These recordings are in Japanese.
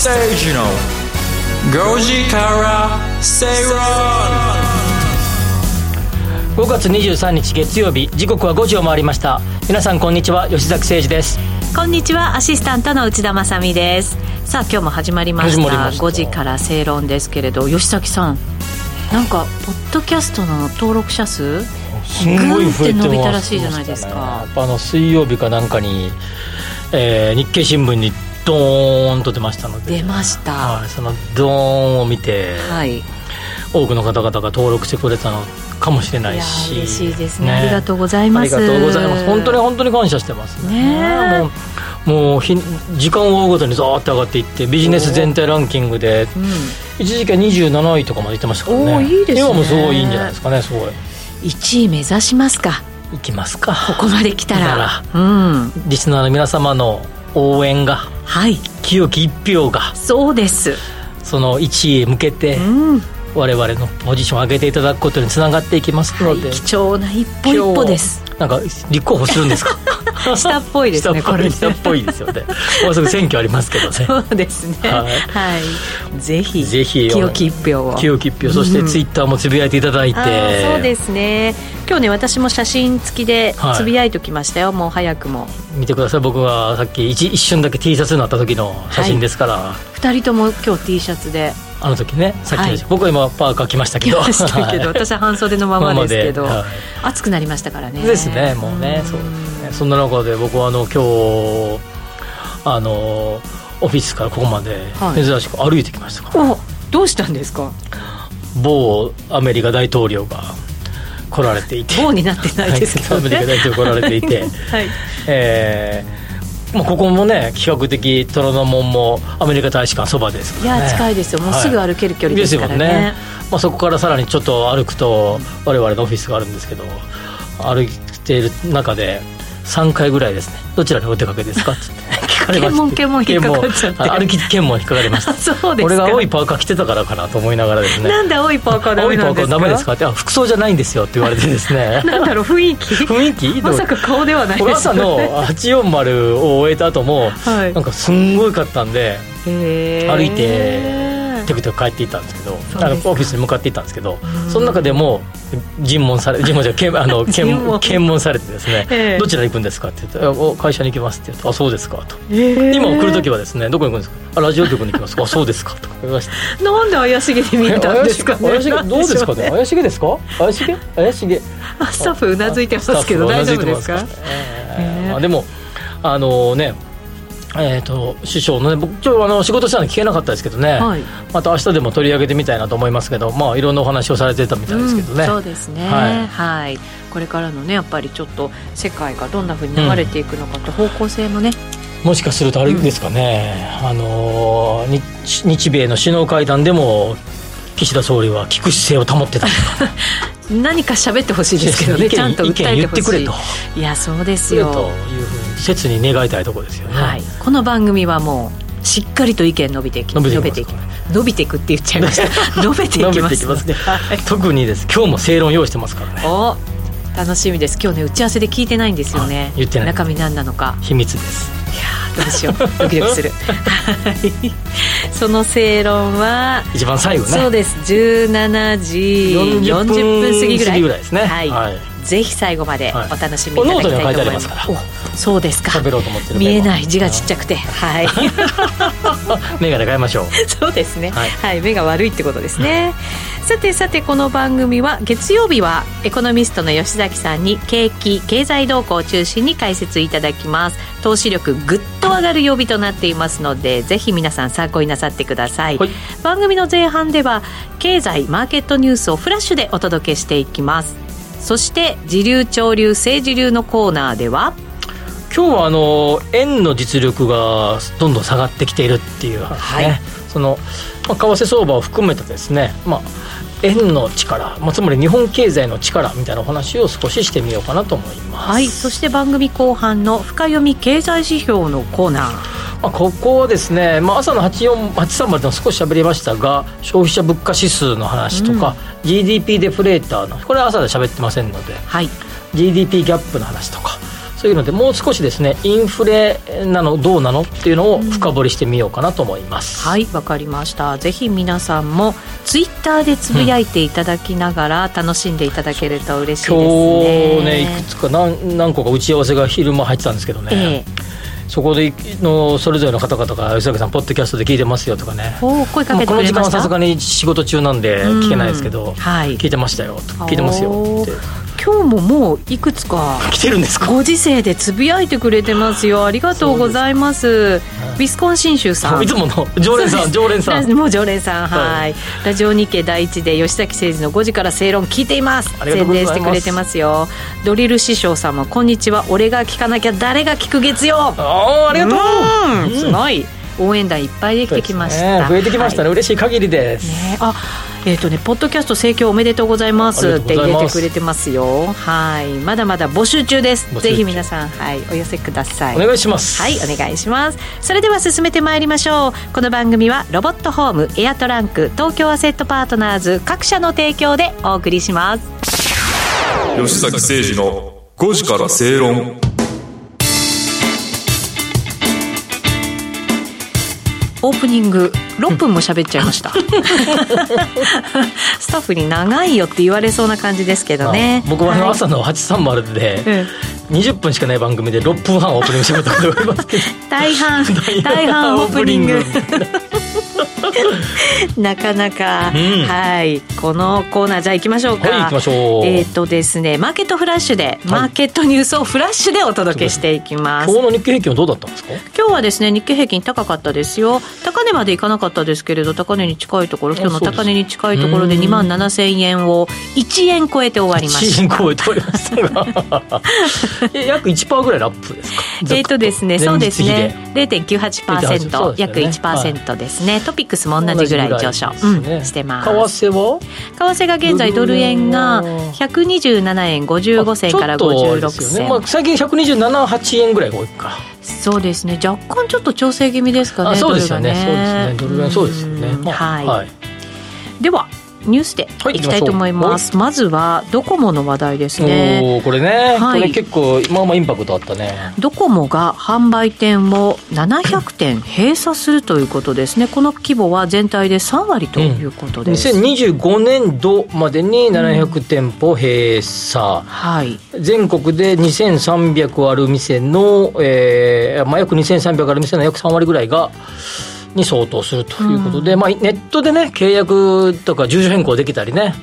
吉崎誠二の5時から正論5月23日月曜日時刻は5時を回りました。皆さんこんにちは吉崎誠二です。こんにちはアシスタントの内田まさです。さあ今日も始まりました。ました。5時から正論ですけれど吉崎さんなんかポッドキャストの登録者数すごい増えて伸びたらしいじゃないですか、ね、あの水曜日かなんかに、えー、日経新聞にドーンと出ましたので。出ました、はい、そのドーンを見て、はい、多くの方々が登録してくれたのかもしれないし。嬉しいですね、ね、ありがとうございます。ありがとうございます。本当に本当に感謝してますね。ね。もうもう時間を追うごとにザーッと上がっていってビジネス全体ランキングで、うん、一時期は27位とかまでいってましたからね。いいですね。今もすごいいいんじゃないですかねすごい。1位目指しますか？いきますか。ここまで来たら。うん、リスナーの皆様の応援がはい。清き一票が。そうです。その1位へ向けて、うん。我々のポジションを上げていただくことにつながっていきます。ので、はい、貴重な一歩一歩です。なんか立候補するんですか？下っぽいですねこれ下っぽいですよね。もうすぐ選挙ありますけどね。そうですね。はい、はい、ぜひぜひ清き一票を。清き一票そしてツイッターもつぶやいていただいて、うん、そうですね今日ね私も写真付きでつぶやいときましたよ、はい、もう早くも。見てください。僕がさっき一一瞬だけ T シャツになった時の写真ですから、はい、2人とも今日 T シャツで。あの時ねさっき、はい、僕は今パーカー着ましたけど。ましたけど。私は半袖のままですけど、はい、暑くなりましたからね。ですねもうね。そうですねそんな中で僕はあの今日あのオフィスからここまで珍しく歩いてきましたから、はい、どうしたんですか？某アメリカ大統領が来られていて。某になってないですけど、ね、アメリカ大来られていて、はい。えーまあ、ここもね比較的虎ノ門もアメリカ大使館そばですから、ね、いや近いですよ。もうすぐ歩ける距離ですからね。はい、ね。まあ、そこからさらにちょっと歩くと我々のオフィスがあるんですけど歩いている中で3回ぐらいですね。どちらにお出かけですか？っ て聞かれました。検問検問引っかかっちゃって。歩き検問引っかかりました。そうです俺が青いパーカー着てたからかなと思いながらですね。なんで青いパーカーダメなんですか？青いパーカーダメですか？ってあ服装じゃないんですよ。って言われてですね。なんだろう雰囲気。雰囲気？まさか顔ではない。ですよ、ね、朝の840を終えた後も、はい、なんかすんごいかったんで歩いてテクテク帰っていったんですけどあのオフィスに向かっていったんですけどその中でも尋問され尋問じゃ検あの 検検問されてですね、えー、どちら行くんですかって言って会社に行きますって言ってあそうですかと、え。ー、今来る時はですねどこに行くんですか？あラジオ局に行きますあそうですかとか言いました。なんで怪しげに見えたんですか、ね、怪しげどうですかね？怪しげですか？怪しげ？怪しげ？スタッフうなずいてますけど大丈夫ですか、えー、まあ、でもあのねえーと、師匠のね僕今日あの仕事したの聞けなかったですけどね、はい、また明日でも取り上げてみたいなと思いますけどまあいろんなお話をされてたみたいですけどね、うん、そうですね、はい、はい、これからのねやっぱりちょっと世界がどんなふうに流れていくのかと方向性もね、うん、もしかするとあれですかね、うん、あの日日米の首脳会談でも岸田総理は聞く姿勢を保ってた 何か喋ってほしいですけどね。ちゃんと訴えてほしい。いやそうですよ。というふうに切に願いたいところですよね、はい、この番組はもうしっかりと楽しべていき述べていき伸びていくって言っちゃいました。伸びていきますね、はい、特にです。今日も正論用意してますからね。お楽しみです。今日ね打ち合わせで聞いてないんですよね。言ってない。中身何なのか。秘密です。いやどうしよう。ドキドキする。その正論は一番最後ね。そうです。17時40分過ぎぐらい。ぐらいですね。はい、はいぜひ最後までお楽しみいただきたいと思います。はい、そうですか。見えない字がちっちゃくて、はい。目が変えましょう。そうですね。はい、はい、目が悪いってことですね。さてさてこの番組は月曜日はエコノミストの吉崎さんに景気経済動向を中心に解説いただきます投資力ぐっと上がる曜日となっていますのでぜひ皆さん参考になさってください、はい、番組の前半では経済マーケットニュースをフラッシュでお届けしていきますそして時流潮流政治流のコーナーでは今日はあの円の実力がどんどん下がってきているっていう話ね、はい、その、まあ、為替相場を含めてですね、まあ、円の力、まあ、つまり日本経済の力みたいなお話を少ししてみようかなと思います、はい、そして番組後半の深読み経済指標のコーナー。まあ、ここはですね、まあ、朝の84830でも少し喋りましたが消費者物価指数の話とか、うん、GDP デフレーターのこれは朝で喋ってませんので、はい、GDP ギャップの話とかそういうのでもう少しですねインフレなのどうなのっていうのを深掘りしてみようかなと思います、うん、はいわかりました。ぜひ皆さんもツイッターでつぶやいていただきながら楽しんでいただけると嬉しいですね、今日ねいくつか何何個か打ち合わせが昼間入ってたんですけどね、えーそこでのそれぞれの方々が吉崎さんポッドキャストで聞いてますよとかね。声かけてこの時間はさすがに仕事中なんで聞けないですけど、はい、聞いてましたよ聞いてますよって今日ももういくつか来てるんですか？ご時世でつぶやいてくれてますよ。ありがとうございます。ウィスコンシン州さん。いつもの常連さん常連さん。もう常連さん はい、ラジオ日経第一で吉崎誠二の5時から正論聞いています。宣伝してくれてますよ。ドリル師匠さんもこんにちは。俺が聞かなきゃ誰が聞く月曜。あありがとう。すごい。応援団いっぱいできてきました、ね、増えてきましたね、はい、嬉しい限りです、ね、あえっ、ー、とねポッドキャスト盛況おめでとうございますって入れてくれてますよ。はい。まだまだ募集中です。ぜひ皆さんはいお寄せください。お願いします。はいお願いします。それでは進めてまいりましょう。この番組はロボットホームエアトランク東京アセットパートナーズ各社の提供でお送りします。吉崎誠二の5時から正論オープニング6分も喋っちゃいました。スタッフに長いよって言われそうな感じですけどね。僕は朝の830で、20分しかない番組で6分半オープニングしてたことがありますけど 大半大半オープニング なかなか、うん、はい。このコーナーじゃあ行きましょうか。はい行きましょう。えっ、ー、とですねマーケットフラッシュで、マーケットニュースをフラッシュでお届けしていきます、今日の日経平均はどうだったんですか？今日はですね日経平均高かったですよ。高値までいかなかったですけれど高値に近いところ今日の高値に近いところで2万7000円を1円超えて終わりました。1円超えて終わりましたが。約1%ぐらいのアップですか？えっ、とですねそうですね。0.98%、ね、約1%ですね、はい、トピックスも同じぐらい上昇、ね、うん、してます。為替は？為替が現在ドル円が127円55銭から56銭、ね。まあ、最近1278円ぐらいが多いか。そうですね。若干ちょっと調整気味ですかねそうですよね。そうですね。ドル円そうですよね、まあ、はい、はい、ではニュースでいきたいと思います、はい、まずはドコモの話題ですね。これね、はい、これ結構まあまあインパクトあったね。ドコモが販売店を700店閉鎖するということですね。この規模は全体で3割ということです、うん、2025年度までに700店舗閉鎖、うん、はい、全国で2300ある店の、えーまあ、約2300ある店の約3割ぐらいがに相当するということで、うん、まあ、ネットでね契約とか住所変更できたりね、ね、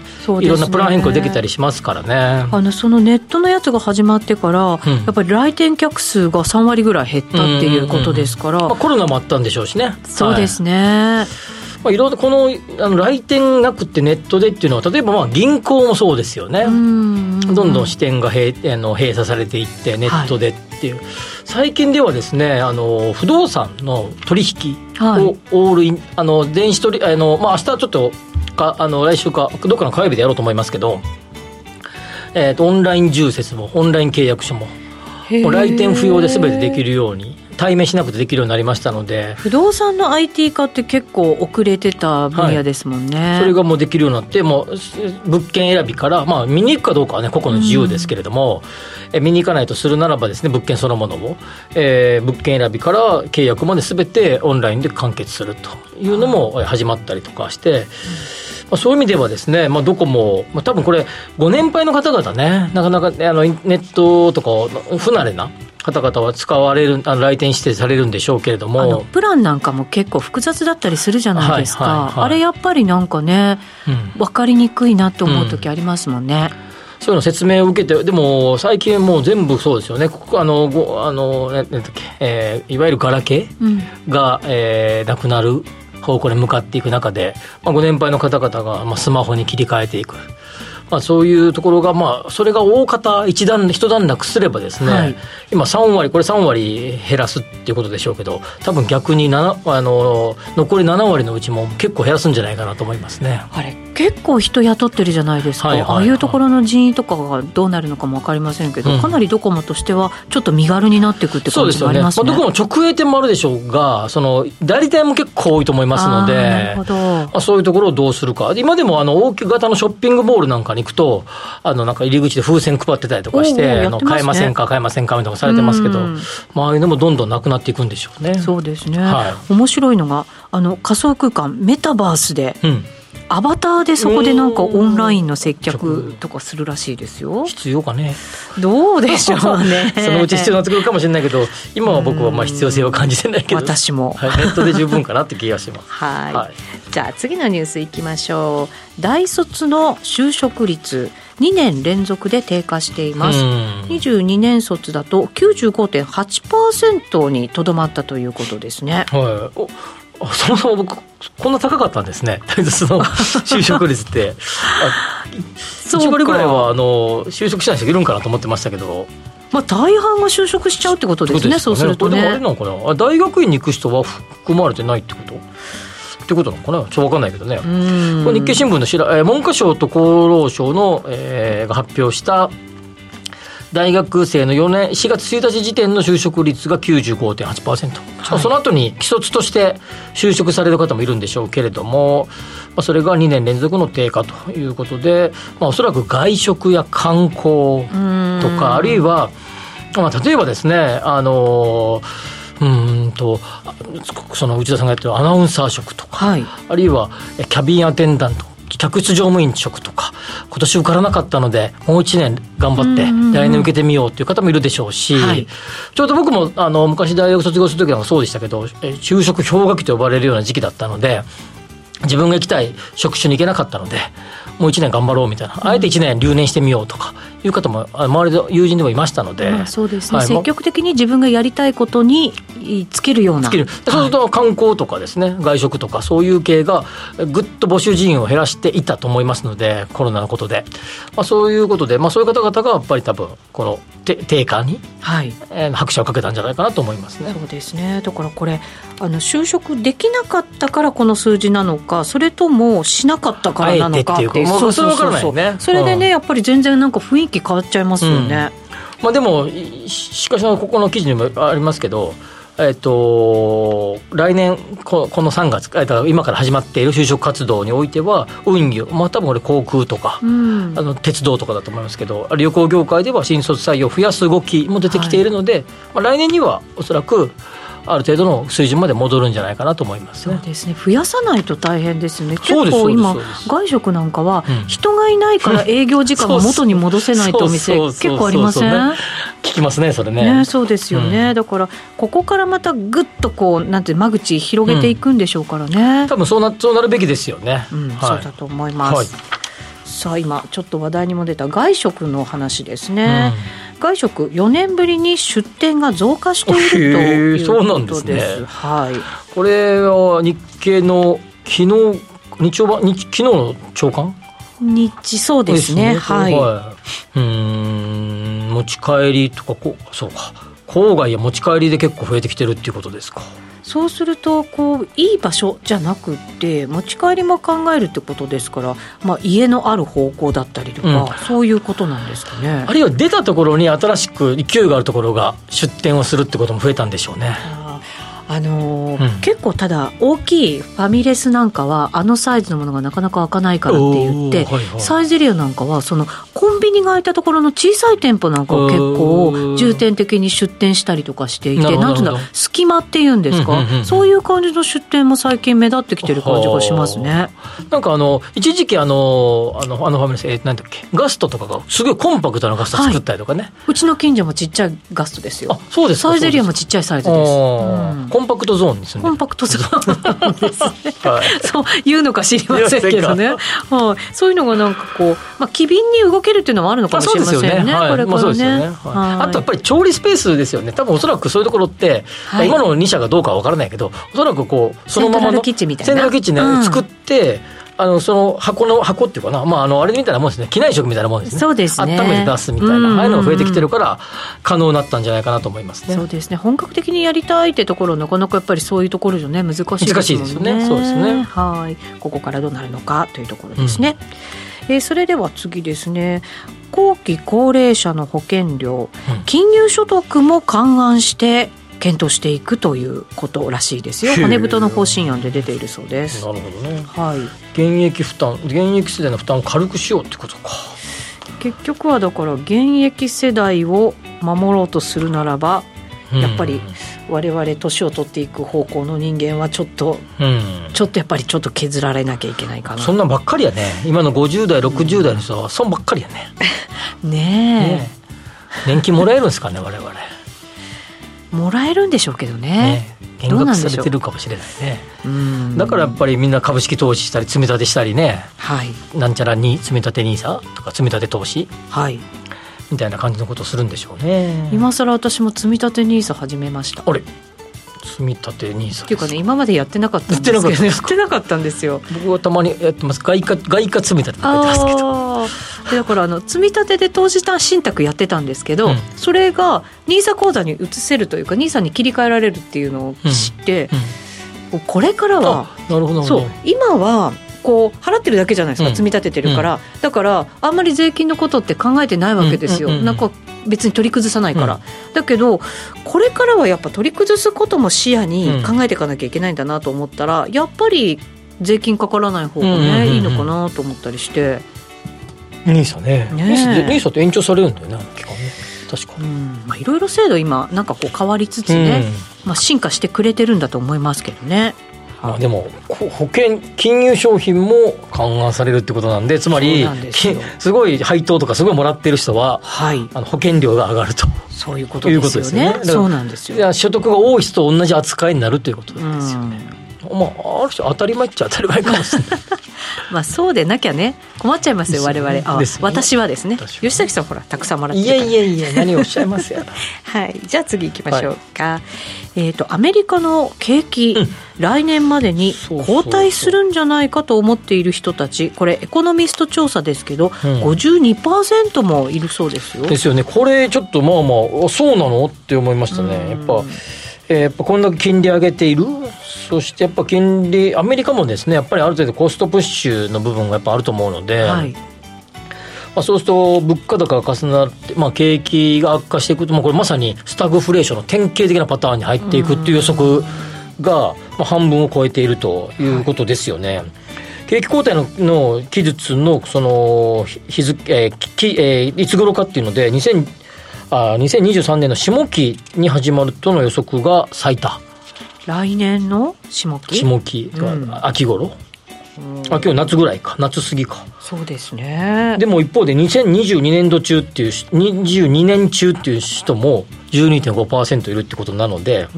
いろんなプラン変更できたりしますからね。あのそのネットのやつが始まってから、うん、やっぱり来店客数が3割ぐらい減ったっていうことですから、うんうんうん、まあ、コロナもあったんでしょうしね。そうですね、はいまあ、いろいろこのあの来店なくてネットでっていうのは例えばまあ銀行もそうですよね。どんどん支店が閉あの閉鎖されていってネットでっていう、はい、最近ではですねあの不動産の取引をオールイン、はい、あの電子取りあの、まあ明日ちょっとかあの来週かどっかの火曜日でやろうと思いますけど、えーと、オンライン住設もオンライン契約書ももう来店不要で全てできるように対面しなくてできるようになりましたので。不動産の IT 化って結構遅れてた分野ですもんね、はい、それがもうできるようになってもう物件選びからまあ見に行くかどうかはね個々の自由ですけれども、うん、え見に行かないとするならばですね物件そのものを、えー、物件選びから契約まで全てオンラインで完結するというのも始まったりとかして、うんまあ、そういう意味ではですね、まあ、どこも、まあ、多分これ、ご年配の方々ね、なかなか、ね、あのネットとか不慣れな方々は使われるあの来店指定されるんでしょうけれども。プランなんかも結構複雑だったりするじゃないですか、はいはいはい、あれやっぱりなんかね、うん、分かりにくいなと思う時ありますもんね。うん。そういうの説明を受けて、でも最近もう全部そうですよね、ここあのごあのなんだっけ、えー、いわゆるガラケーが、うん、えー、なくなる方向に向かっていく中で、まあ、ご年配の方々が、まあ、スマホに切り替えていく。まあ、そういうところが、まあ、それが大方一段、一段落すればですね、はい、今3割、これ3割減らすっていうことでしょうけど、多分逆に7あの残り7割のうちも結構減らすんじゃないかなと思いますね。あれ結構人雇ってるじゃないですか、はいはいはい、ああいうところの人員とかがどうなるのかも分かりませんけど、うん、かなりドコモとしてはちょっと身軽になっていくって感じもありますね。ね。まあ、ドコモ直営店もあるでしょうが、その代理店も結構多いと思いますので、なるほどまあ、そういうところをどうするか。今でもあの大き型のショッピングモールなんかに行くと、あのなんか入り口で風船配ってたりとかして、ね、あの買えませんか、買えませんかみたいなされてますけど、まあ、ああいうのもどんどんなくなっていくんでしょうね。そうですね、はい、面白いのがあの仮想空間メタバースで、うんアバターでそこでなんかオンラインの接客とかするらしいですよ。必要かね。どうでしょうね。そのうち必要になってくるかもしれないけど今は僕はまあ必要性を感じてないけど。私も、はい、ネットで十分かなって気がします。はい、はい、じゃあ次のニュースいきましょう。大卒の就職率2年連続で低下しています。22年卒だと95.8%にとどまったということですね、はい、そもそも僕こんな高かったんですね。大卒の就職率って。1割ぐらいはあの就職しない人いるんかなと思ってましたけど。まあ、大半が就職しちゃうってことですね、すね。そうするとね。あれなのかな。大学院に行く人は含まれてないってこと？ってことなのかな？ちょっと分かんないけどね。これ日経新聞のしら、えー、文科省と厚労省の、えー、が発表した大学生の4年4月1日時点の就職率が95.8%、はい、その後に既卒として就職される方もいるんでしょうけれども、まあ、それが2年連続の低下ということで、まあ、おそらく外食や観光とかあるいは、まあ、例えばですねあのうんとその内田さんがやってるアナウンサー職とか、はい、あるいはキャビンアテンダント客室乗務員職とか今年受からなかったのでもう1年頑張って来年受けてみようという方もいるでしょうし、はい、ちょうど僕もあの昔大学卒業する時なんかそうでしたけど就職氷河期と呼ばれるような時期だったので自分が行きたい職種に行けなかったのでもう1年頑張ろうみたいな、あえて1年留年してみようとかいう方も周りの友人でもいましたので、まあ、そうですね、はい、積極的に自分がやりたいことにつけるような。そうすると観光とかですね、外食とかそういう系がぐっと募集人員を減らしていたと思いますのでコロナのことで、まあ、そういうことで、まあ、そういう方々がやっぱり多分この低下に、はい。えー、拍車をかけたんじゃないかなと思いますね。そうですね。だからこれあの就職できなかったからこの数字なのかそれともしなかったからなのかっていう。それでね、やっぱり全然なんか雰囲気変わっちゃいますよね。うん、まあ、でもしかしここの記事にもありますけどえっと、来年ここの3月今から始まっている就職活動においては運輸まあ多分これ航空とか、うん、あの鉄道とかだと思いますけど旅行業界では新卒採用を増やす動きも出てきているので、はい、まあ、来年にはおそらくある程度の水準まで戻るんじゃないかなと思います、ね、そうですね。増やさないと大変ですね。結構今外食なんかは人がいないから営業時間が元に戻せないとお店結構ありません？聞きますねそれね。ねそうですよね、うん、だからここからまたぐっとこうなんて間口広げていくんでしょうからね、うん、多分そうなそうなるべきですよね、うん、はい、そうだと思います、はい、さあ今ちょっと話題にも出た外食の話ですね、うん外食4年ぶりに出店が増加しているということです。すね、はい。これは日経の昨日日曜日昨日の朝刊？日そうですね。すねはい。はい、うん持ち帰りとかこうそうか郊外や持ち帰りで結構増えてきてるっていうことですか。そうするとこういい場所じゃなくて持ち帰りも考えるってことですから、まあ、家のある方向だったりとか、うん、そういうことなんですかね。あるいは出たところに新しく勢いがあるところが出店をするってことも増えたんでしょうね。あのーうん、結構ただ大きいファミレスなんかはあのサイズのものがなかなか開かないからって言って、はいはい、サイゼリアなんかはそのコンビニが開いたところの小さい店舗なんかを結構重点的に出店したりとかしていてなんていうの隙間っていうんですか、うんうんうん、そういう感じの出店も最近目立ってきてる感じがしますね。なんかあの一時期あのあのあのファミレス、えー、なんだっけ？ガストとかがすごいコンパクトなガスト作ったりとかね、はい、うちの近所もちっちゃいガストですよ。あそうですサイゼリアもちっちゃいサイズです、うん。コンパクトゾーンですね。コンパクトゾーンですね、はい、そう言うのか知りませんけどね、はい、そういうのがなんかこう、まあ、機敏に動けるっていうのはあるのかもしれませんね、ねはい、これからね,、ね。あとやっぱり調理スペースですよね。多分おそらくそういうところって、今の2社がどうかは分からないけどおそらくこうそのままのキッチンみたいな。セントラルキッチンね、うん、作ってあのその箱の箱っていうかな、まあ、あのあれみたいなもんですね。機内食みたいなもんですね。そうですね。温めて出すみたいな、ああいうのが増えてきてるから可能になったんじゃないかなと思いますね。そうですね。本格的にやりたいってところなかなかやっぱりそういうところじゃね難しいですね。難しいですよね。そうですね。はい。ここからどうなるのかというところですね、うん、えー、それでは次ですね。後期高齢者の保険料、うん、金融所得も勘案して検討していくということらしいですよ。骨太の方針案で出ているそうです。なるほどね、はい、現役負担現役世代の負担を軽くしようってことか。結局はだから現役世代を守ろうとするならばやっぱり我々年を取っていく方向の人間はちょっと、うん、ちょっとやっぱりちょっと削られなきゃいけないかな。そんなんばっかりやね。今の50代60代の人は損ばっかりやね。ねえ。年金もらえるんですかね我々。もらえるんでしょうけどね。ね減額されてるかもしれないね。だからやっぱりみんな株式投資したり積み立てしたりね、はい、なんちゃらに積み立て NISA とか積み立て投資、はい、みたいな感じのことをするんでしょうね。今更私も積み立て NISA 始めました。あれ？積み立て NISA っていうかね今までやってなかったんですけど、やってなかったんですよ。僕はたまにやってます。外貨外貨積み立てって書いてますけど。でだからあの積み立てで投資信託やってたんですけど、うん、それが NISA 口座に移せるというか NISA に切り替えられるっていうのを知って、うん。うん、これからはなるほど。そう今はこう払ってるだけじゃないですか、積み立ててるから、だからあんまり税金のことって考えてないわけですよ、なんか別に取り崩さないから、うん、だけどこれからはやっぱ取り崩すことも視野に考えていかなきゃいけないんだなと思ったら、やっぱり税金かからない方がね、いいのかなと思ったりして。ニーサね。ニーサって延長されるんだよね、期間ね。確かに。まあいろいろ制度今なんかこう変わりつつね、まあ進化してくれてるんだと思いますけどね。まあ、でも保険金融商品も勘案されるってことなんでつまりすごい配当とかすごいもらってる人は、はい、あの保険料が上がるとそういうことですよね。そうなんですよ。所得が多い人と同じ扱いになるということですよね。まあ、ある種当たり前っちゃ当たり前かもしれない。まあそうでなきゃね困っちゃいますよ我々あ、ね、私はですね。吉崎さんほらたくさんもらっていやいやいや何をおっしゃいますや はいじゃあ次行きましょうか、はい、えっ、ー、とアメリカの景気、うん、来年までに後退するんじゃないかと思っている人たち。これエコノミスト調査ですけど、うん、52%もいるそうですよ。ですよね。これちょっとまあまあそうなのって思いましたね。やっぱえー、やっぱこんだけ金利上げている、そしてやっぱ金利、アメリカもですね、やっぱりある程度コストプッシュの部分がやっぱあると思うので、はい、まあ、そうすると物価高が重なって、まあ、景気が悪化していくと、まあ、これまさにスタグフレーションの典型的なパターンに入っていくっていう予測が、まあ、半分を超えているということですよね。はい景気後退のの期日のその日付、えーきえー、いつ頃かっていうので、2000あ2023年の下期に始まるとの予測が最多。来年の下期？下期が、うん、秋頃。あ今日夏ぐらいか。夏過ぎか。そうですね。でも一方で2022年度中っていう22年中っていう人も12.5%いるってことなので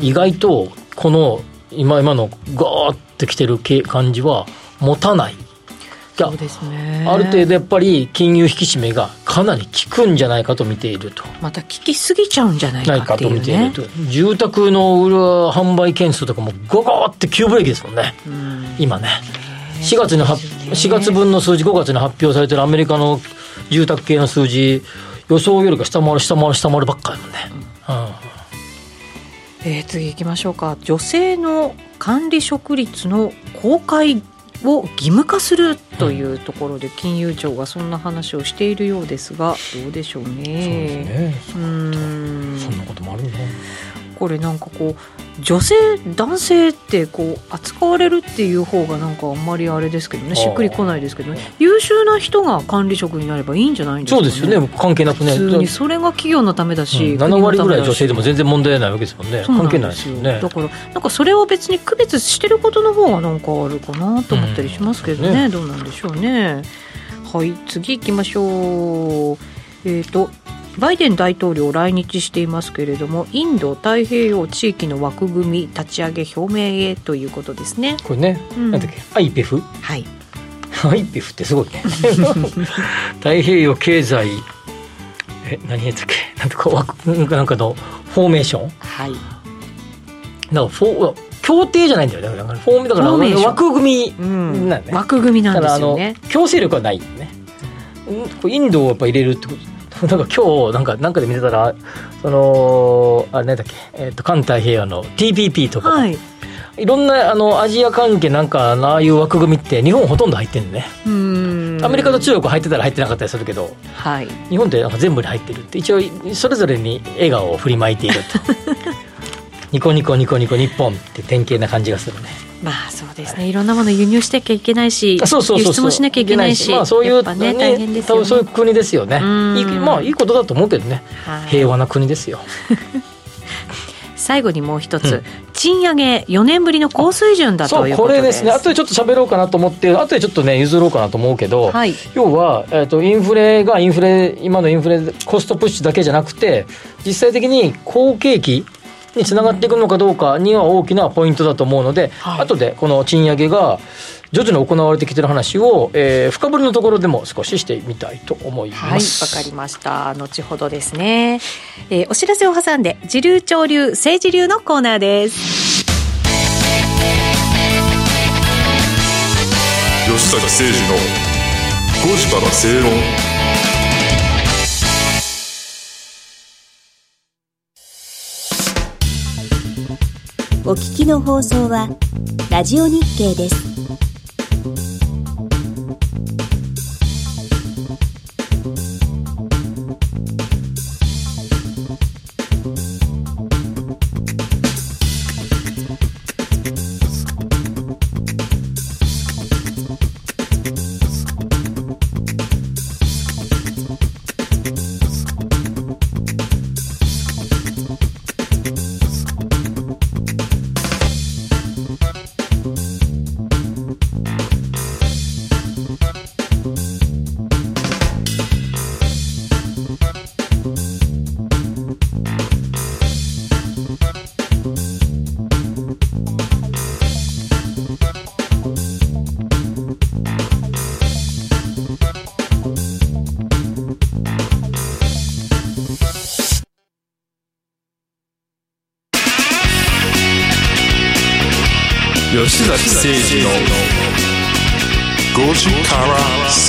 意外とこの今今のガーッてきてる感じは持たないそうですね。ある程度やっぱり金融引き締めがかなり効くんじゃないかと見ていると。また効きすぎちゃうんじゃないかっていう、ね、と見ていると住宅の売販売件数とかもゴゴって急ブレーキですもんね。今ね。4月に4月分の数字5月に発表されてるアメリカの住宅系の数字予想よりか下回る下回る下回るばっかりもんね、うん、えー、次行きましょうか。女性の管理職率の公開を義務化するというところで金融庁がそんな話をしているようですがどうでしょうね。そうですねうんそんなこともあるね。これなんかこう女性男性ってこう扱われるっていう方がなんかあんまりあれですけどねしっくりこないですけどね。優秀な人が管理職になればいいんじゃないんですか、ね、そうですよね。関係なくね。普通にそれが企業のためだし、うん、7割ぐらい女性でも全然問題ないわけですもんね。関係ないですよね。だからなんかそれを別に区別してることの方がなんかあるかなと思ったりしますけどね。うん。ね、どうなんでしょうね。はい次行きましょう。えっ、ー、とバイデン大統領来日していますけれどもインド太平洋地域の枠組み立ち上げ表明へということですね。これね、うん、なんだっけ？IPEF はい。IPEF ってすごいね。太平洋経済え何やったっけ？なんか枠なんかのフォーメーション？はい。なんかフォ協定じゃないんだよね。だからフォーだから枠組み。なんね、枠組みなんですよね。強制力はないよね。インドをやっぱ入れるってこと？なんか今日なんかなんかで見てたらそのあれなんだっけ、えーと、環太平洋の TPP とか、はい、いろんなあのアジア関係なんかああいう枠組みって日本ほとんど入ってるんね。アメリカと中国入ってたら入ってなかったりするけど、はい、日本ってなんか全部に入ってるって一応それぞれに笑顔を振りまいていると ニコニコニコニコ日本って典型な感じがするねまあそうですね、はい、いろんなもの輸入しなきゃいけないしそうそう輸出もしなきゃいけないしまあそういう、ね、大変ですよ、ね、そういう国ですよねいいまあいいことだと思うけどね、はい、平和な国ですよ最後にもう一つ、うん、賃上げ4年ぶりの高水準だというこれですね後でちょっと喋ろうかなと思って後でちょっとね譲ろうかなと思うけど、はい、要は、えーと、インフレがインフレ今のインフレコストプッシュだけじゃなくて実際的に好景気につながっていくのかどうかには大きなポイントだと思うので、はい、後でこの賃上げが徐々に行われてきてる話を、えー、深掘りのところでも少ししてみたいと思います。はい、わかりました。後ほどですね。えー、お知らせを挟んで、時流潮流、政治流のコーナーです。吉坂誠二の5時から正論。お聞きの放送はラジオ日経です。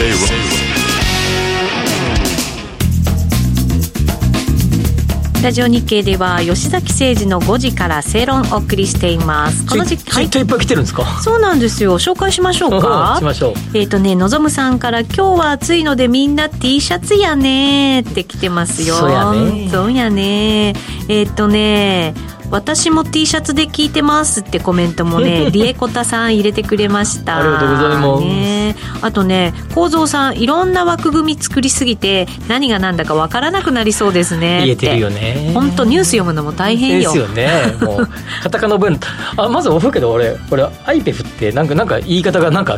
から正論ラジオ日経では吉崎誠二の5時から正論をお送りしています。この時間、はい、いっぱい来てるんですか？そうなんですよ。紹介しましょうか？しましょう。えっ、ー、とねのぞむさんから今日は暑いのでみんな T シャツやねって来てますよ。そうやね。そうやねえっ、ー、とね私も T シャツで聞いてますってコメントもね リエコタさん入れてくれましたありがとうございます、ね、あとね構造さんいろんな枠組み作りすぎて何が何だか分からなくなりそうですね。言えてるよね。本当ニュース読むのも大変よ。ですよね。もうカタカナ文。あまず思うけど俺俺アイペフってなんかなんか言い方がなんか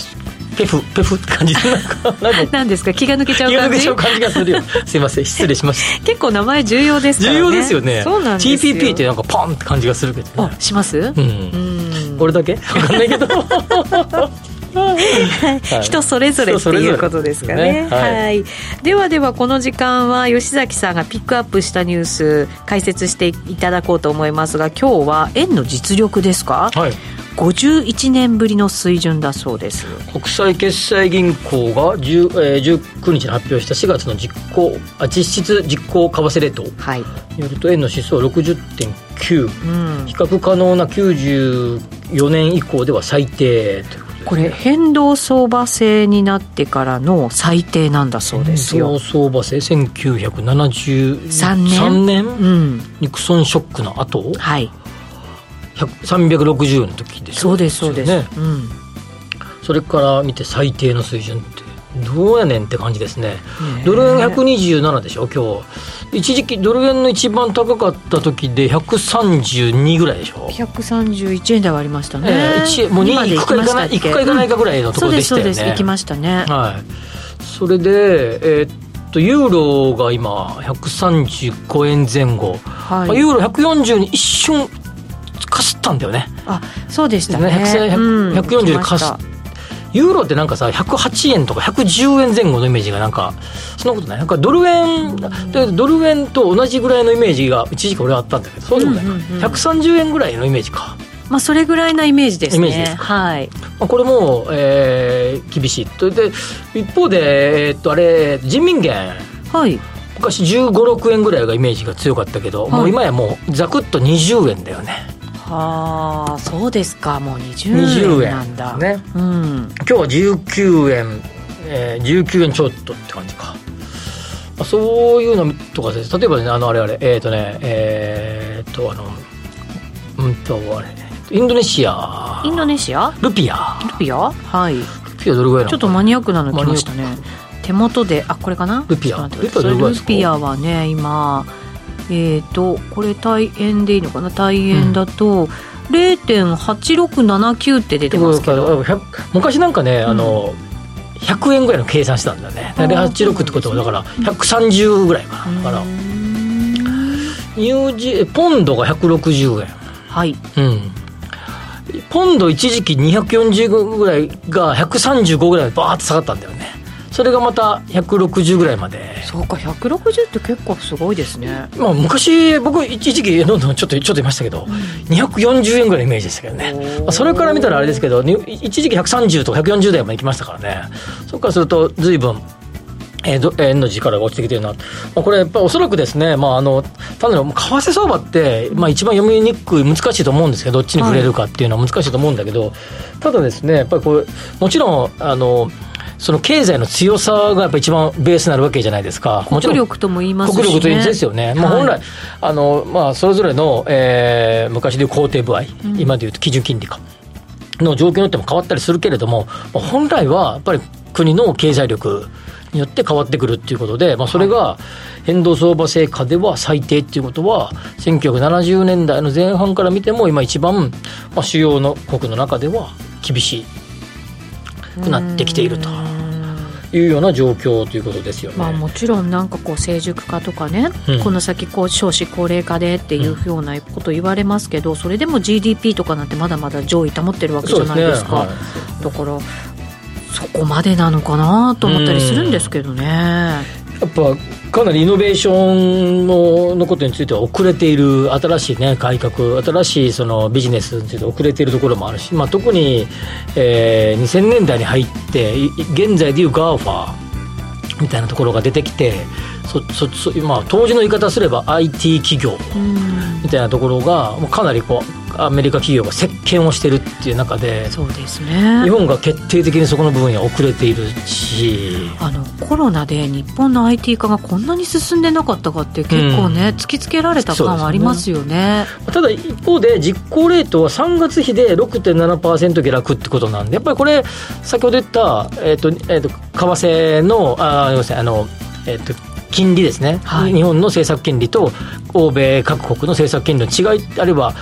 ペフペフって感じでなんか。なんですか？気が抜けちゃう感じ？気が抜けちゃう感じがするよ。すいません失礼しました。結構名前重要ですからね。重要ですよね。そうなんですよ。TPP ってなんかパンって感じがするけど、ね、あします？うん、うん。俺だけ？分かんないけど。はい、人それぞれっていうことですかね、ね、はい、はい、ではではこの時間は吉崎さんがピックアップしたニュース解説していただこうと思いますが今日は円の実力ですか、はい、51年ぶりの水準だそうです。国際決済銀行が10、えー、19日に発表した4月の実行あ実質実行為替レート。によると円の指数は60.9、うん、比較可能な94年以降では最低というこれ変動相場制になってからの最低なんだそうですよ。変動相場制1973年 ,3 年、うん、ニクソンショックの後？はい360の時ですそうですそうです、ね、うん、それから見て最低の水準ってどうやねんって感じですね。ドル円127でしょ今日。一時期ドル円の一番高かった時で132ぐらいでしょ。131円台はありましたね、えー、もう2行くか行かない行くか行かないかぐらいのところでしたよね、うん、そうです行きましたね。はい。それでえー、っとユーロが今135円前後、はい、ユーロ140に一瞬かすったんだよねあそうでしたねね140でかすユーロってなんかさ108円とか110円前後のイメージがなんかそんなことない？なんかドル円でドル円と同じぐらいのイメージが一時期俺はあったんだけどそうでもない、うんうん、130円ぐらいのイメージかまあ、それぐらいなイメージですね。イメージですはい。まあ、これも、えー、厳しい。とで一方で、えー、っとあれ人民元。はい。昔15、6円ぐらいがイメージが強かったけど、はい、もう今やもうざくっと20円だよね。はあそうですか。もう20円なんだ。ね、うん、今日は19円、えー、19円ちょっとって感じか。そういうのとかです。例えばねあのあれあれ。えっ、ー、とねえっ、ー、とあのうんとあれ。インドネシア。インドネシア？ルピア。ルピア？はい。ルピアどれぐらいちょっとマニアックなの来ましたね。手元であこれかな？ルピア。ルピアルピアはね今えっ、ー、とこれ対円でいいのかな？対円だと、うん0.8679って出てますけど。昔なんかね、あの100円ぐらいの計算したんだね。086ってことはだから130ぐらいかな。だからニュージポンドが160円。はい。うん。ポンド一時期240ぐらいが135ぐらいバーって下がったんだよねそれがまた160ぐらいまで。そうか160って結構すごいですね。まあ昔僕一時期どんどんちょっとちょっと言いましたけど、うん、240円ぐらいのイメージでしたけどね、まあ、それから見たらあれですけど一時期130とか140台まで行きましたからね。そこからすると随分えー、円の力が落ちてきてるな、まあ、これやっぱりおそらくですね、まあ、あの単なる為替相場って、まあ、一番読みにくい難しいと思うんですけどどっちに触れるかっていうのは難しいと思うんだけど、はい、ただですねやっぱりこれもちろんあのその経済の強さがやっぱ一番ベースになるわけじゃないですか。国力とも言いますし、ね、国力と言うんですよね。まあ、本来、はい、あの、まあ、それぞれの、えー、昔でいう肯定部合、うん、今でいうと基準金利か、の状況によっても変わったりするけれども、本来はやっぱり国の経済力によって変わってくるっていうことで、まあ、それが変動相場制下では最低っていうことは、1970年代の前半から見ても、今一番、まあ、主要の国の中では厳しいくなってきていると。いうような状況ということですよね。まあ、もちろんなんかこう成熟化とかね、うん、この先こう少子高齢化でっていうようなこと言われますけど、うん、それでも GDP とかなんてまだまだ上位保ってるわけじゃないですか。すねはい、だからそこまでなのかなと思ったりするんですけどね。やっぱかなりイノベーションののことについては遅れている新しい、ね、改革新しいそのビジネスについて遅れているところもあるし、まあ、特に、えー、2000年代に入って現在でいう GAFA みたいなところが出てきてそそそ、まあ、当時の言い方すれば IT 企業みたいなところがもうかなりこうアメリカ企業が席巻をしてるっていう中でそうですね。日本が決定的にそこの部分には遅れているし。あのコロナで日本の IT 化がこんなに進んでなかったかって結構ね、うん、突きつけられた感はありますよね、ね、ただ一方で実行レートは3月比で6.7%下落ってことなんでやっぱりこれ先ほど言った、えーとえーと、為替のあ要するにあの、えーと金利ですね、はい、日本の政策金利と欧米各国の政策金利の違いあるいは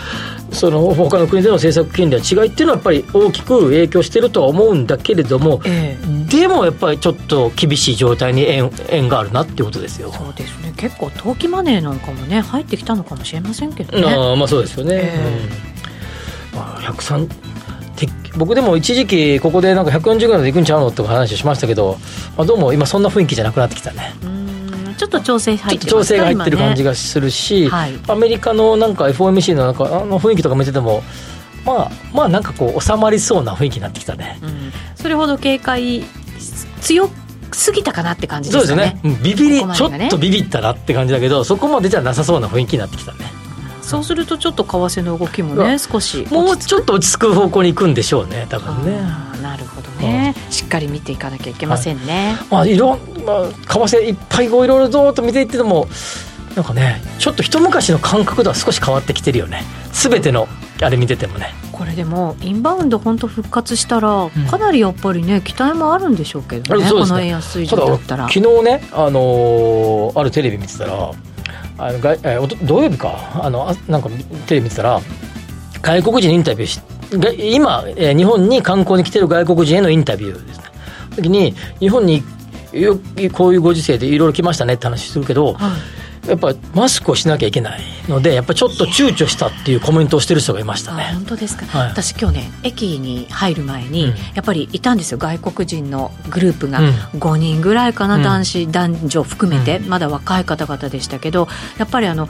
その他の国での政策金利は違いっていうのはやっぱり大きく影響してるとは思うんだけれども、えー、でもやっぱりちょっと厳しい状態に円円があるなっていうことですよ。そうですね。結構投機マネーなんかもね入ってきたのかもしれませんけどね。あまあそうですよね、えー、うん。まあ、103僕でも一時期ここでなんか140ぐらいでいくんちゃうのって話しましたけど、まあ、どうも今そんな雰囲気じゃなくなってきたね、うんちょっと調整入って調整が入ってる感じがするし、ねはい、アメリカのなんか FOMC のなんかあの雰囲気とか見ててもまあまあなんかこう収まりそうな雰囲気になってきたね、うん、それほど警戒強すぎたかなって感じですね。そうですね。ビビり、ね、ちょっとビビったなって感じだけどそこまでじゃなさそうな雰囲気になってきたねそうするとちょっと為替の動きもね、少しもうちょっと落ち着く方向に行くんでしょうね多分ね。なるほどね、しっかり見ていかなきゃいけませんね、はい、まあいろまあ為替いっぱいこういろいろぞっと見ていっててもなんかねちょっと一昔の感覚とは少し変わってきてるよね。全てのあれ見ててもね。これでもインバウンド本当復活したら、かなりやっぱりね期待もあるんでしょうけどね、ね、この円安水準だったら。昨日ね、あのー、あるテレビ見てたらあのがえ土曜日か？あのなんかテレビ見てたら外国人インタビューし今、えー、日本に観光に来てる外国人へのインタビューですね。時に日本にこういうご時世でいろいろ来ましたねって話するけど、はい。やっぱマスクをしなきゃいけないのでやっぱりちょっと躊躇したっていうコメントをしてる人がいましたね。本当ですか、はい、私今日ね駅に入る前に、うん、やっぱりいたんですよ。外国人のグループが5人ぐらいかな、うん、男子男女含めて、まだ若い方々でしたけどやっぱりあの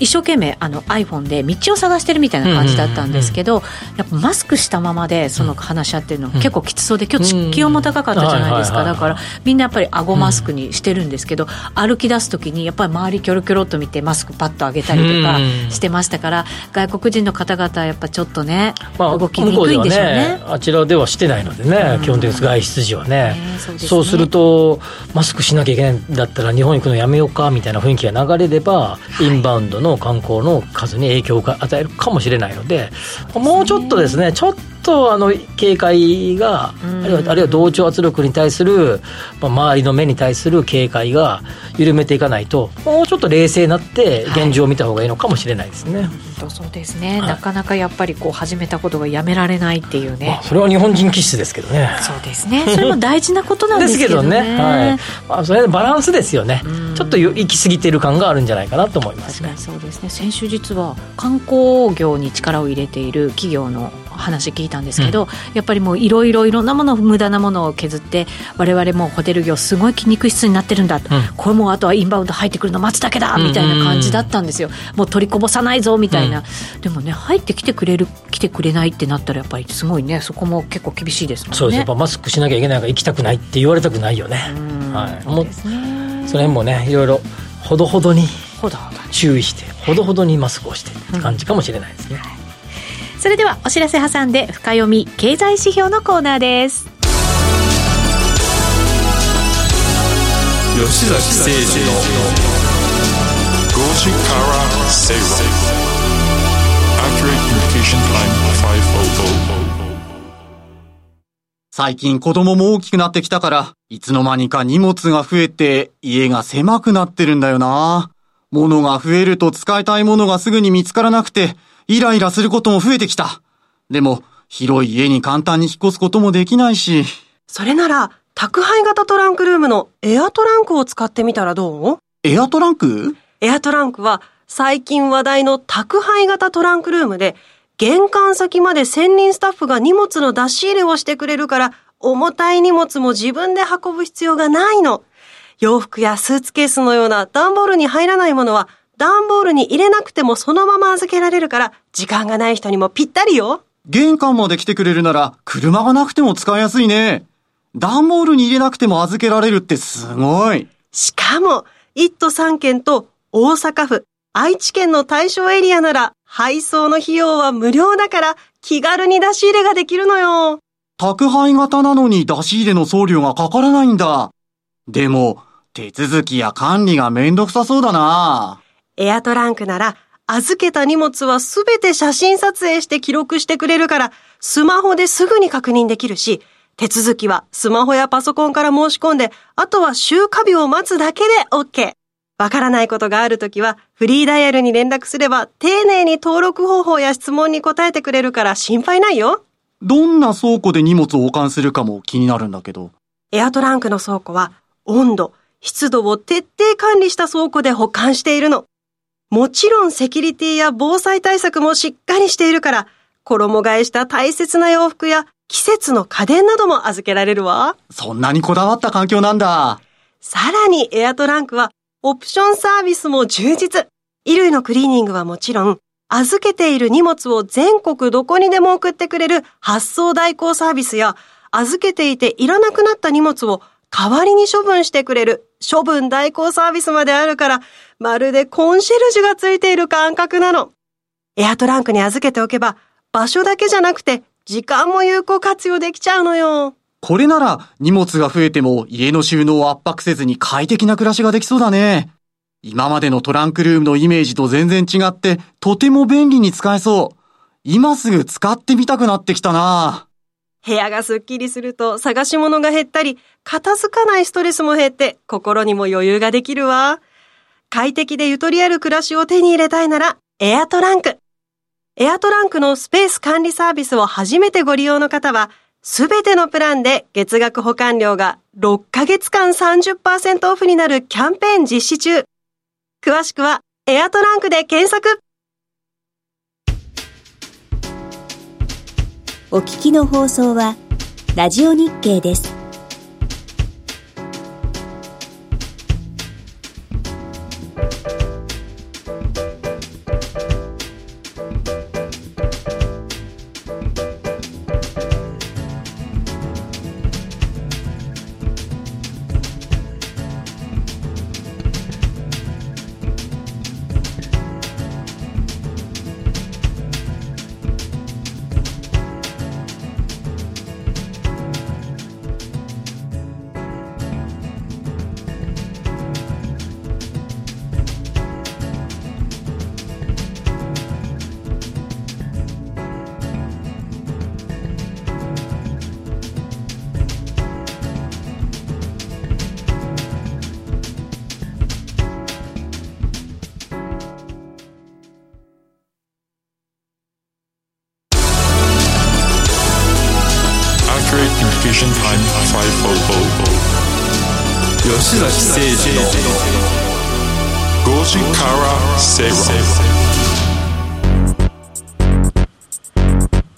一生懸命あの iPhone で道を探してるみたいな感じだったんですけど、やっぱマスクしたままでその話し合ってるの結構きつそうで今日気温も高かったじゃないですか。だからみんなやっぱり顎マスクにしてるんですけど、歩き出す時にやっぱり周りキョロキョロっと見てマスクパッと上げたりとかしてましたから外国人の方々はやっぱちょっとね、まあ、動きにくいんでしょうね。ね、あちらではしてないのでね、基本的に外出時はね。そうね、そうするとマスクしなきゃいけないんだったら日本行くのやめようかみたいな雰囲気が流れれば、インバウンドのの観光の数に影響を与えるかもしれないので、もうちょっとですね、ちょっとあの警戒が、あるいはあるいは同調圧力に対する、まあ、周りの目に対する警戒が緩めていかないと、もうちょっと冷静になって、現状を見た方がいいのかもしれないですね。はい、そうですね、はい、なかなかやっぱりこう始めたことがやめられないっていうね、まあ、それは日本人気質ですけどね。そうですね、それも大事なことなんですけどね。ね、はい。まあ、それバランスですよね、ちょっと行き過ぎてる感があるんじゃないかなと思います、ね、そうですね。先週実は観光業に力を入れている企業の話聞いたんですけど、うん、やっぱりもういろいろいろんなもの無駄なものを削って我々もホテル業すごい筋肉質になってるんだ、うん、これもあとはインバウンド入ってくるの待つだけだみたいな感じだったんですよ、もう取りこぼさないぞみたいな、うん、でもね入ってきてくれる来てくれないってなったらやっぱりすごいねそこも結構厳しいですもんね。そうです。やっぱマスクしなきゃいけないから行きたくないって言われたくないよね、はい、そうですね。その辺もねいろいろほどほどに注意してほどほどにマスクをしてって感じかもしれないですね、それではお知らせ挟んで深読み経済指標のコーナーです吉崎誠二の5時から正論最近子供も大きくなってきたから、いつの間にか荷物が増えて家が狭くなってるんだよな。物が増えると使いたいものがすぐに見つからなくて、イライラすることも増えてきた。でも、広い家に簡単に引っ越すこともできないし。それなら、宅配型トランクルームのエアトランクを使ってみたらどう？エアトランク？エアトランクは、最近話題の宅配型トランクルームで、玄関先まで専任スタッフが荷物の出し入れをしてくれるから、重たい荷物も自分で運ぶ必要がないの。洋服やスーツケースのような段ボールに入らないものは段ボールに入れなくてもそのまま預けられるから、時間がない人にもぴったりよ。玄関まで来てくれるなら、車がなくても使いやすいね。段ボールに入れなくても預けられるってすごい。しかも、一都三県と大阪府、愛知県の対象エリアなら、配送の費用は無料だから、気軽に出し入れができるのよ。宅配型なのに出し入れの送料がかからないんだ。でも、手続きや管理がめんどくさそうだな。エアトランクなら、預けた荷物はすべて写真撮影して記録してくれるから、スマホですぐに確認できるし、手続きはスマホやパソコンから申し込んで、あとは集荷日を待つだけで OK。わからないことがあるときは、フリーダイヤルに連絡すれば、丁寧に登録方法や質問に答えてくれるから心配ないよ。どんな倉庫で荷物を保管するかも気になるんだけど。エアトランクの倉庫は、温度、湿度を徹底管理した倉庫で保管しているの。もちろんセキュリティや防災対策もしっかりしているから、衣替えした大切な洋服や季節の家電なども預けられるわ。そんなにこだわった環境なんだ。さらにエアトランクはオプションサービスも充実。衣類のクリーニングはもちろん、預けている荷物を全国どこにでも送ってくれる発送代行サービスや、預けていていらなくなった荷物を代わりに処分してくれる処分代行サービスまであるから、まるでコンシェルジュがついている感覚なの。エアトランクに預けておけば、場所だけじゃなくて、時間も有効活用できちゃうのよ。これなら、荷物が増えても家の収納を圧迫せずに快適な暮らしができそうだね。今までのトランクルームのイメージと全然違って、とても便利に使えそう。今すぐ使ってみたくなってきたな。部屋がすっきりすると探し物が減ったり、片付かないストレスも減って心にも余裕ができるわ。快適でゆとりある暮らしを手に入れたいなら、エアトランク。エアトランクのスペース管理サービスを初めてご利用の方は、すべてのプランで月額保管料が6ヶ月間30%オフになるキャンペーン実施中。詳しくは、エアトランクで検索お聞きの放送は、ラジオ日経です。吉崎誠二の5時から正論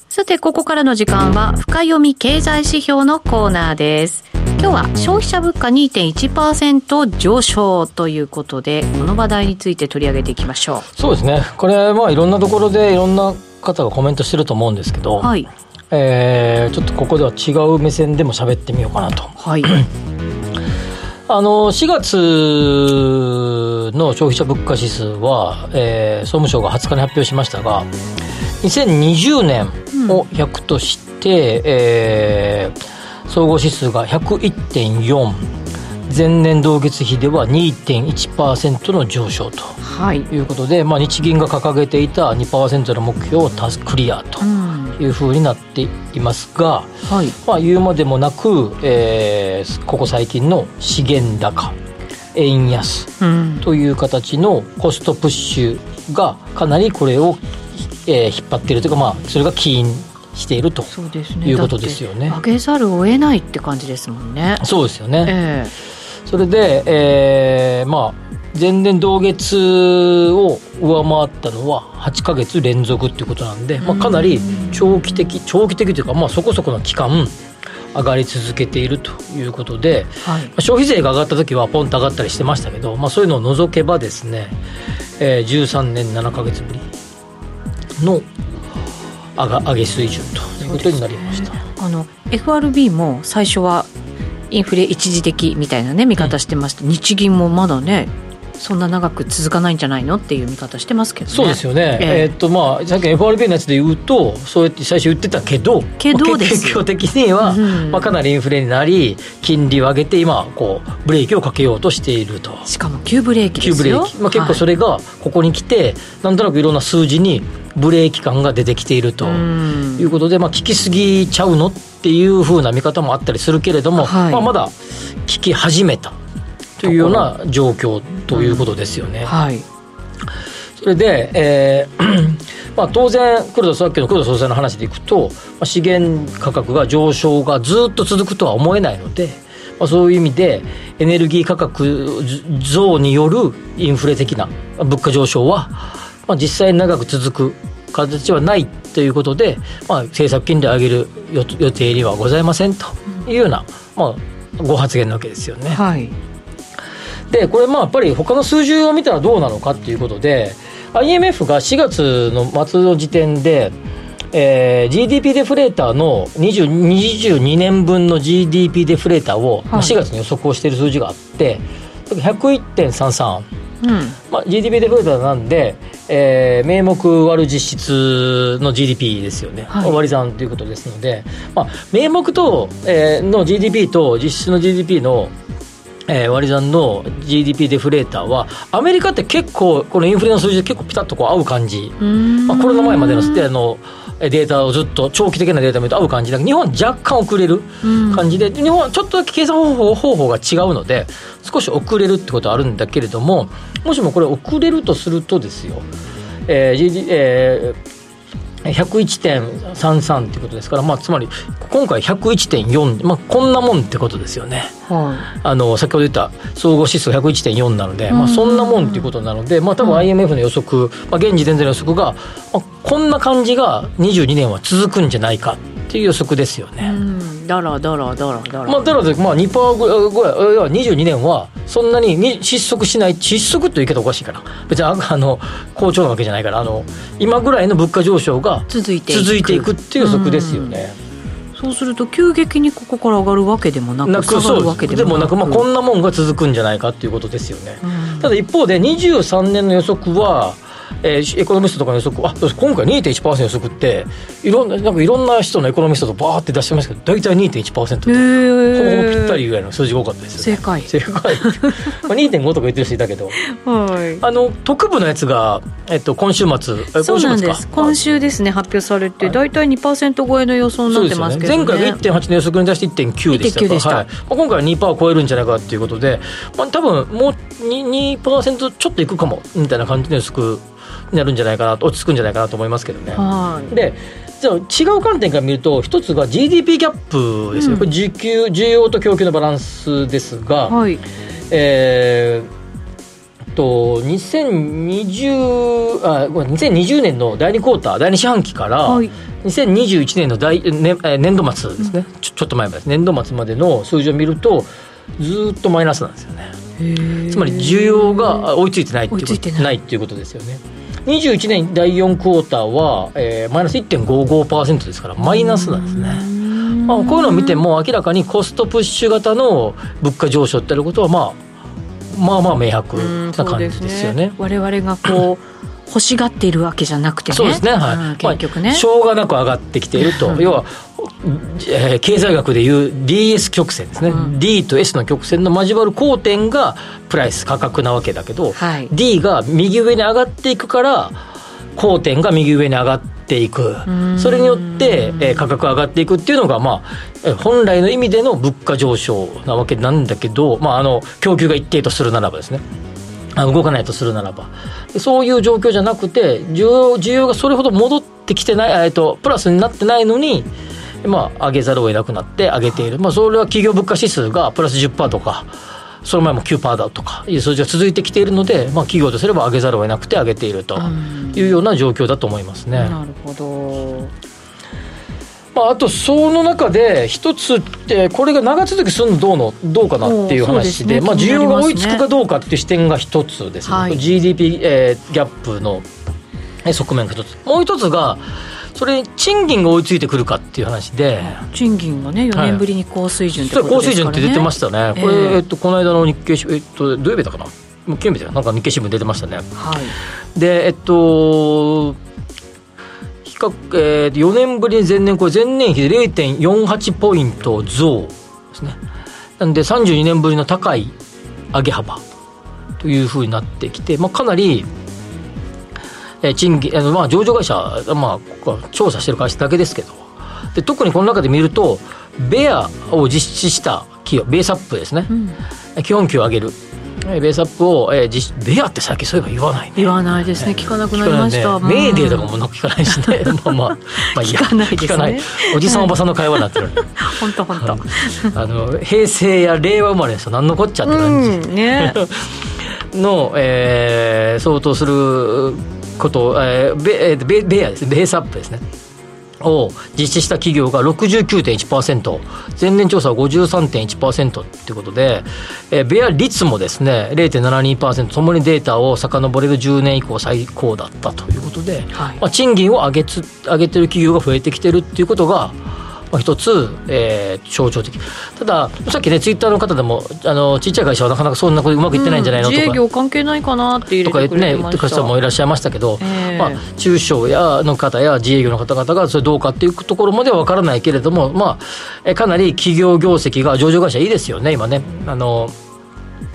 さて、ここからの時間は、深読み経済指標のコーナーです。今日は消費者物価2.1%上昇ということで、この話題について取り上げていきましょう。そうですね。これ、まあ、いろんなところでいろんな方がコメントしてると思うんですけど、はい。えー、ちょっとここでは違う目線でも喋ってみようかなと。はい。あの4月の消費者物価指数は、えー、総務省が20日に発表しましたが2020年を100として、うん、えー、総合指数が101.4前年同月比では2.1%の上昇ということで、はい、まあ、日銀が掲げていた2%の目標をクリアと。うんいうふうになっていますが、はい、まあ、言うまでもなく、えー、ここ最近の資源高円安という形のコストプッシュがかなりこれを、えー、引っ張っているというか、まあ、それが起因しているということですよね。上げざるを得ないって感じですもんね。そうですよね。えー、それで、えー、まあ前年同月を上回ったのは8か月連続っていうことなんで、まあ、かなり長期的長期的というか、まあ、そこそこの期間上がり続けているということで、はい、消費税が上がった時はポンと上がったりしてましたけど、まあ、そういうのを除けばですね、えー、13年7か月ぶりの上が上げ水準ということになりました、ね、あの FRB も最初はインフレ一時的みたいなね見方してまして、うん、日銀もまだねそんな長く続かないんじゃないのっていう見方してますけど、ね、そうですよね、えー、えー、っとまあ、さっき FRB のやつで言うと、そうやって最初言ってたけど、けど結果的には、うん、まあ、かなりインフレになり、金利を上げて、今こう、ブレーキをかけようとしていると。しかも急ブレーキ急ブレーキ、まあ、結構それがここに来て、はい、なんとなくいろんな数字にブレーキ感が出てきているということで、まあ、効きすぎちゃうのっていうふうな見方もあったりするけれども、はい、まあ、まだ効き始めた。というような状況ということですよね。うん、はいそれで、えー まあ、当然黒田さっきの黒田総裁の話でいくと、まあ、資源価格が上昇がずっと続くとは思えないので、まあ、そういう意味でエネルギー価格増によるインフレ的な物価上昇は、まあ、実際に長く続く形はないということで、まあ、政策金利を上げる予定にはございませんというような、まあ、ご発言なわけですよね。はい。でこれまあやっぱり他の数字を見たらどうなのかっていうことで IMF が4月の末の時点でえー、GDP デフレーターの22年分の GDP デフレーターを、はい、4月に予測をしている数字があって101.33、うんまあ、GDP デフレーターなんで、えー、名目割る実質の GDP ですよね、はい、割り算ということですので、まあ、名目と、えー、の GDP と実質の GDP のえー、割り算の GDP デフレーターはアメリカって結構このインフレの数字で結構ピタッとこう合う感じ、まあ、コロナ前までのあのデータをずっと長期的なデータを見ると合う感じ。だけど日本は若干遅れる感じで日本はちょっとだけ計算方法方法が違うので少し遅れるってことはあるんだけれどももしもこれ遅れるとするとですよ、えーえー101.33っていうことですから、まあ、つまり今回101.4、まあ、こんなもんってことですよね、はい、あの先ほど言った総合指数101.4なので、まあ、そんなもんっていうことなので、まあ、多分 IMF の予測、まあ、現時点での予測が、まあ、こんな感じが22年は続くんじゃないか。っていう予測ですよね。だらだらだらだら。まあ、だらで、まあ2、2%ぐらい、ぐらい、22年は、そんなに失速しない、失速という言い方おかしいかな。別に、あの、好調なわけじゃないから、あの、今ぐらいの物価上昇が続いていくっていう予測ですよね。そうすると急激にここから上がるわけでもなく下がるわけでもなくまあ、こんなもんが続くんじゃないかっていうことですよね、ただ一方で23年の予測はえー、エコノミストとかの予測あ今回2.1%予測っていろんななんかいろんな人のエコノミストとバーって出してますけど大体2.1%でほぼほぼぴったりぐらいの数字が多かったですよ、ね、正解。正解。まあ2.5とか言ってる人いたけど、はい、あの特部のやつが、えっと、今週末そうなんです。今週ですね発表されて大体2%超えの予想になってますけど、ね、前回が1.8の予測に対して1.9でした。でした、はい。まあ、今回は2%超えるんじゃないかっていうことで、まあ、多分もう 2%, 2ちょっといくかもみたいな感じの予測になるんじゃないかな落ち着くんじゃないかなと思いますけどね。でじゃあ違う観点から見ると一つが GDP ギャップですよ、うん、これ需給需要と供給のバランスですが、はい。えー、と2020あ2020年の第2クォーター第2四半期から、はい、2021年の第、ね、年度末ですね、うん、ちょちょっと前まで年度末までの数字を見るとずっとマイナスなんですよね。つまり需要が追いついてないっていうこと。ないっていうことですよね21年第4クォーターは、えー、マイナス1.55%ですからマイナスなんですねまあ、こういうのを見ても明らかにコストプッシュ型の物価上昇ってあることは、まあ、まあまあ明白な感じですよね。ね我々がこう 欲しがっているわけじゃなくてね。そうですね。はい。うん、結局ね、まあ、しょうがなく上がってきていると。要は、えー、経済学でいう DS 曲線ですね、うん、D と S の曲線の交わる交点がプライス価格なわけだけど、はい、D が右上に上がっていくから交点が右上に上がっていくそれによって、えー、価格上がっていくっていうのが、まあ、本来の意味での物価上昇なわけなんだけど、まあ、あの供給が一定とするならばですね動かないとするならば。そういう状況じゃなくて需要需要がそれほど戻ってきてない、えーと、プラスになってないのにまあ、上げざるを得なくなって上げている、まあ、それは企業物価指数がプラス10%とかその前も9%だとかいう数字が続いてきているので、まあ、企業とすれば上げざるを得なくて上げているというような状況だと思いますね。なるほど。まあ、あとその中で一つってこれが長続きするのどうのどうかなっていう話で、ね、まあ、需要が追いつくかどうかっていう視点が一つですね、はい、GDP、えー、ギャップの側面が一つ。もう一つがそれに賃金が追いついてくるかっていう話で。賃金がね4年ぶりに高水準ってことですかね、高水準って出てましたね。これ、えー、えっと、この間の日経えっと、土曜日だかな？金曜日だな？んか日経新聞出てましたね、はい、でえっと比較、えー、4年ぶりに前年これ前年比で0.48ポイント増ですね。なんで32年ぶりの高い上げ幅というふうになってきて、まあ、かなりえ賃金、まあ、上場会社、まあ、調査してる会社だけですけど、で特にこの中で見ると、ベアを実施した企業、ベースアップですね、うん、基本給を上げる。ベースアップを、えー、実ベアって最近そういえば言わないね。言わないですね。聞かなくなりました、ね、メーデーとかも聞かないしね。まあまあ、まあ、聞かないですね。おじさんおばさんの会話になってる。本当本当。あの平成や令和生まれの人何のこっちゃって感じ、うんね、の、えー、相当すること、えー、ベベベアです。ベースアップですねを実施した企業が69.1%前年調査は53.1%ということで、えー、ベア率もですね0.72%ともにデータを遡れる10年以降最高だったということで、はい、まあ、賃金を上げつ上げてる企業が増えてきてるっていうことがまあ、一つ、えー、象徴的。たださっきねツイッターの方でもあのちっちゃい会社はなかなかそんなことうまくいってないんじゃないの、うん、とか自営業関係ないかなって入れてくれました。とかね方もいらっしゃいましたけど、えー、まあ、中小やの方や自営業の方々がそれどうかっていうところまでは分からないけれども、まあ、かなり企業業績が上場会社いいですよね今ね。あの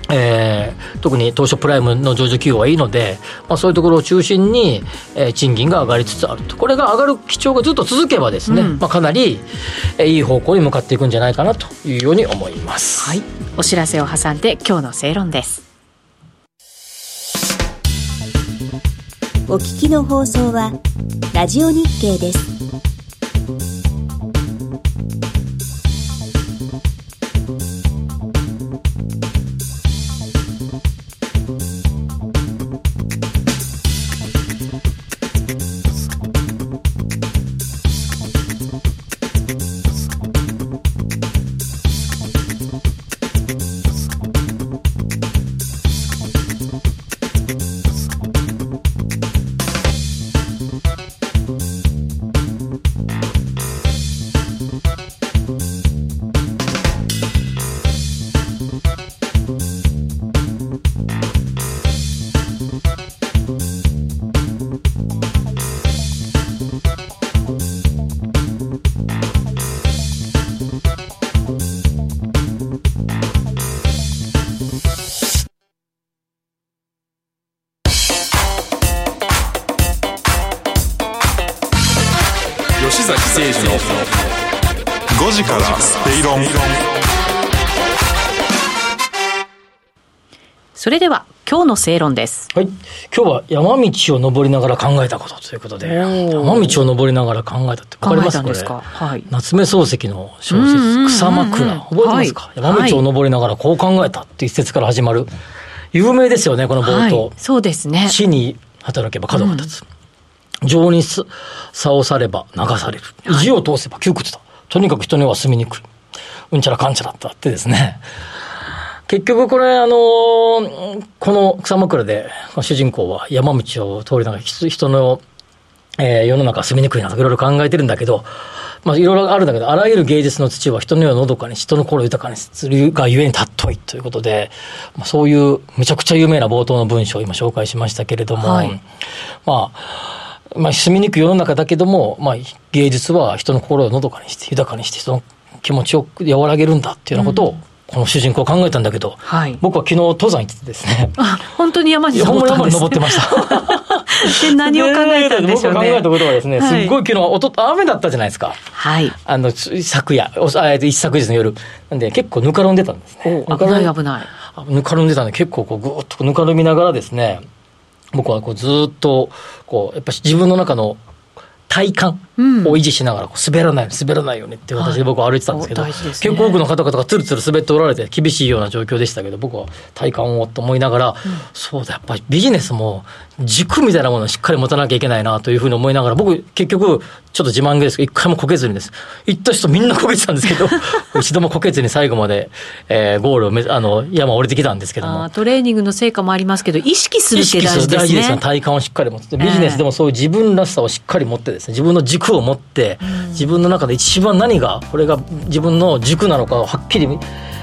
えー、特に東証プライムの上場企業はいいので、まあ、そういうところを中心に、えー、賃金が上がりつつあると。これが上がる基調がずっと続けばですね、うん、まあ、かなり、えー、いい方向に向かっていくんじゃないかなというように思います、はい、お知らせを挟んで今日の正論です。お聞きの放送はラジオ日経ですの正論です。はい。今日は山道を登りながら考えたことということで、山道を登りながら考えたってわかります？かですか？はい。夏目漱石の小説、草枕。覚えてますか、はい、山道を登りながらこう考えたっていう一節から始まる。有名ですよね、この冒頭。はい、そうですね。死に働けば角が立つ。うん、情に差をされば流される。意地を通せば窮屈だ。とにかく人には住みにくい。うんちゃらかんちゃらったってですね。結局これ、あのー、この草枕で、主人公は山道を通りながら人の、えー、世の中住みにくいなといろいろ考えてるんだけど、まあ、いろいろあるんだけど、あらゆる芸術の土は人の世をのどかに、人の心を豊かにするがゆえに尊いということで、まあ、そういうめちゃくちゃ有名な冒頭の文章を今紹介しましたけれども、はい、まあ、まあ、住みにくい世の中だけども、まあ、芸術は人の心をのどかにして、豊かにして、人の気持ちを和らげるんだっていうようなことを、うんこの主人公考えたんだけど、はい、僕は昨日登山行っててですね。あ、本当に山に登ったんです山に登ってました。で、何を考えたんでしょうね。僕が考えたことはですね、すっごい昨日おと、雨だったじゃないですか。はい。あの、昨夜、一昨日の夜。なんで結構ぬかるんでたんですね。危ない危ない。ぬかるんでたんで結構こうぐーっとぬかるみながらですね、僕はこうずっと、こう、やっぱり自分の中の体幹を維持しながら、滑らない、滑らないようにっていう形で僕は歩いてたんですけど、はいね、結構多くの方々がつるつる滑っておられて、厳しいような状況でしたけど、僕は体幹をと思いながら、うん、そうだ、やっぱりビジネスも軸みたいなものをしっかり持たなきゃいけないなというふうに思いながら、僕、結局、ちょっと自慢げですけど、一回もこけずにです。行った人みんなこけてたんですけど、一度もこけずに最後まで、えー、ゴールをめあの山降りてきたんですけども。トレーニングの成果もありますけど、意識するって大事ですね。大事ですね。体幹をしっかり持って、ビジネスでもそういう自分らしさをしっかり持ってですね、自分の軸を持って、自分の中で一番何が、これが自分の軸なのかをはっきり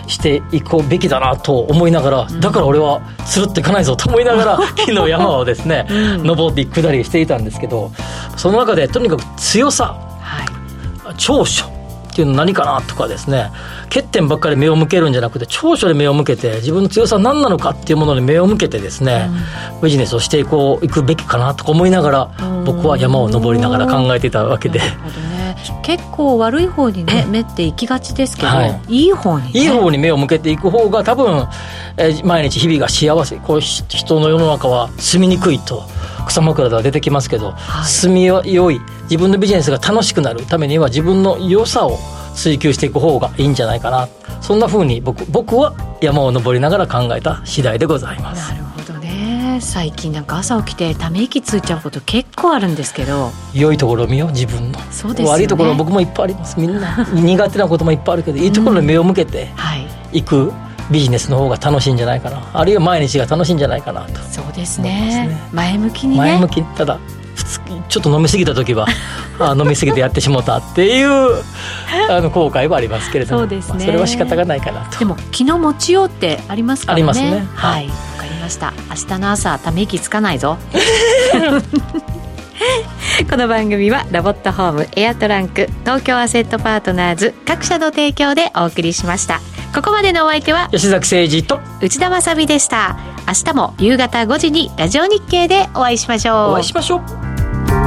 していこうべきだなと思いながら、だから俺はつるっていかないぞと 思いながら、昨日山をですね、登って下りしていたんですけど、その中でとにかく強さ、はい、長所、っていうの何かなとかですね欠点ばっかり目を向けるんじゃなくて長所で目を向けて自分の強さは何なのかっていうものに目を向けてですね、うん、ビジネスをしていこういくべきかなと思いながら僕は山を登りながら考えていたわけで。結構悪い方にね目って行きがちですけど、はい、いい方に、ね、いい方に目を向けていく方が多分、えー、毎日日々が幸せ。こう人の世の中は住みにくいと草枕では出てきますけど、はい、住みよい自分のビジネスが楽しくなるためには自分の良さを追求していく方がいいんじゃないかな。そんなふうに僕僕は山を登りながら考えた次第でございます最近なんか朝起きてため息ついちゃうこと結構あるんですけど。良いところを見よう自分の。そうです、ね、悪いところ僕もいっぱいあります。みんな。苦手なこともいっぱいあるけどいいところに目を向けてい。く、ビジネスの方が楽しいんじゃないかな。あるいは毎日が楽しいんじゃないかなと。そうですね、ね、前向きに、ね、前向きただちょっと飲み過ぎた時は あ飲み過ぎてやってしもたっていう あの後悔はありますけれども。そうです、ね。まあ、それは仕方がないかなと。でも気の持ちようってありますからね。ありますね。はい。わ、かりました。明日の朝ため息つかないぞ。この番組はロボットホームエアトランク東京アセットパートナーズ各社の提供でお送りしました。ここまでのお相手は吉崎誠二と内田まさでした。明日も夕方5時にラジオ日経でお会いしましょう。お会いしましょう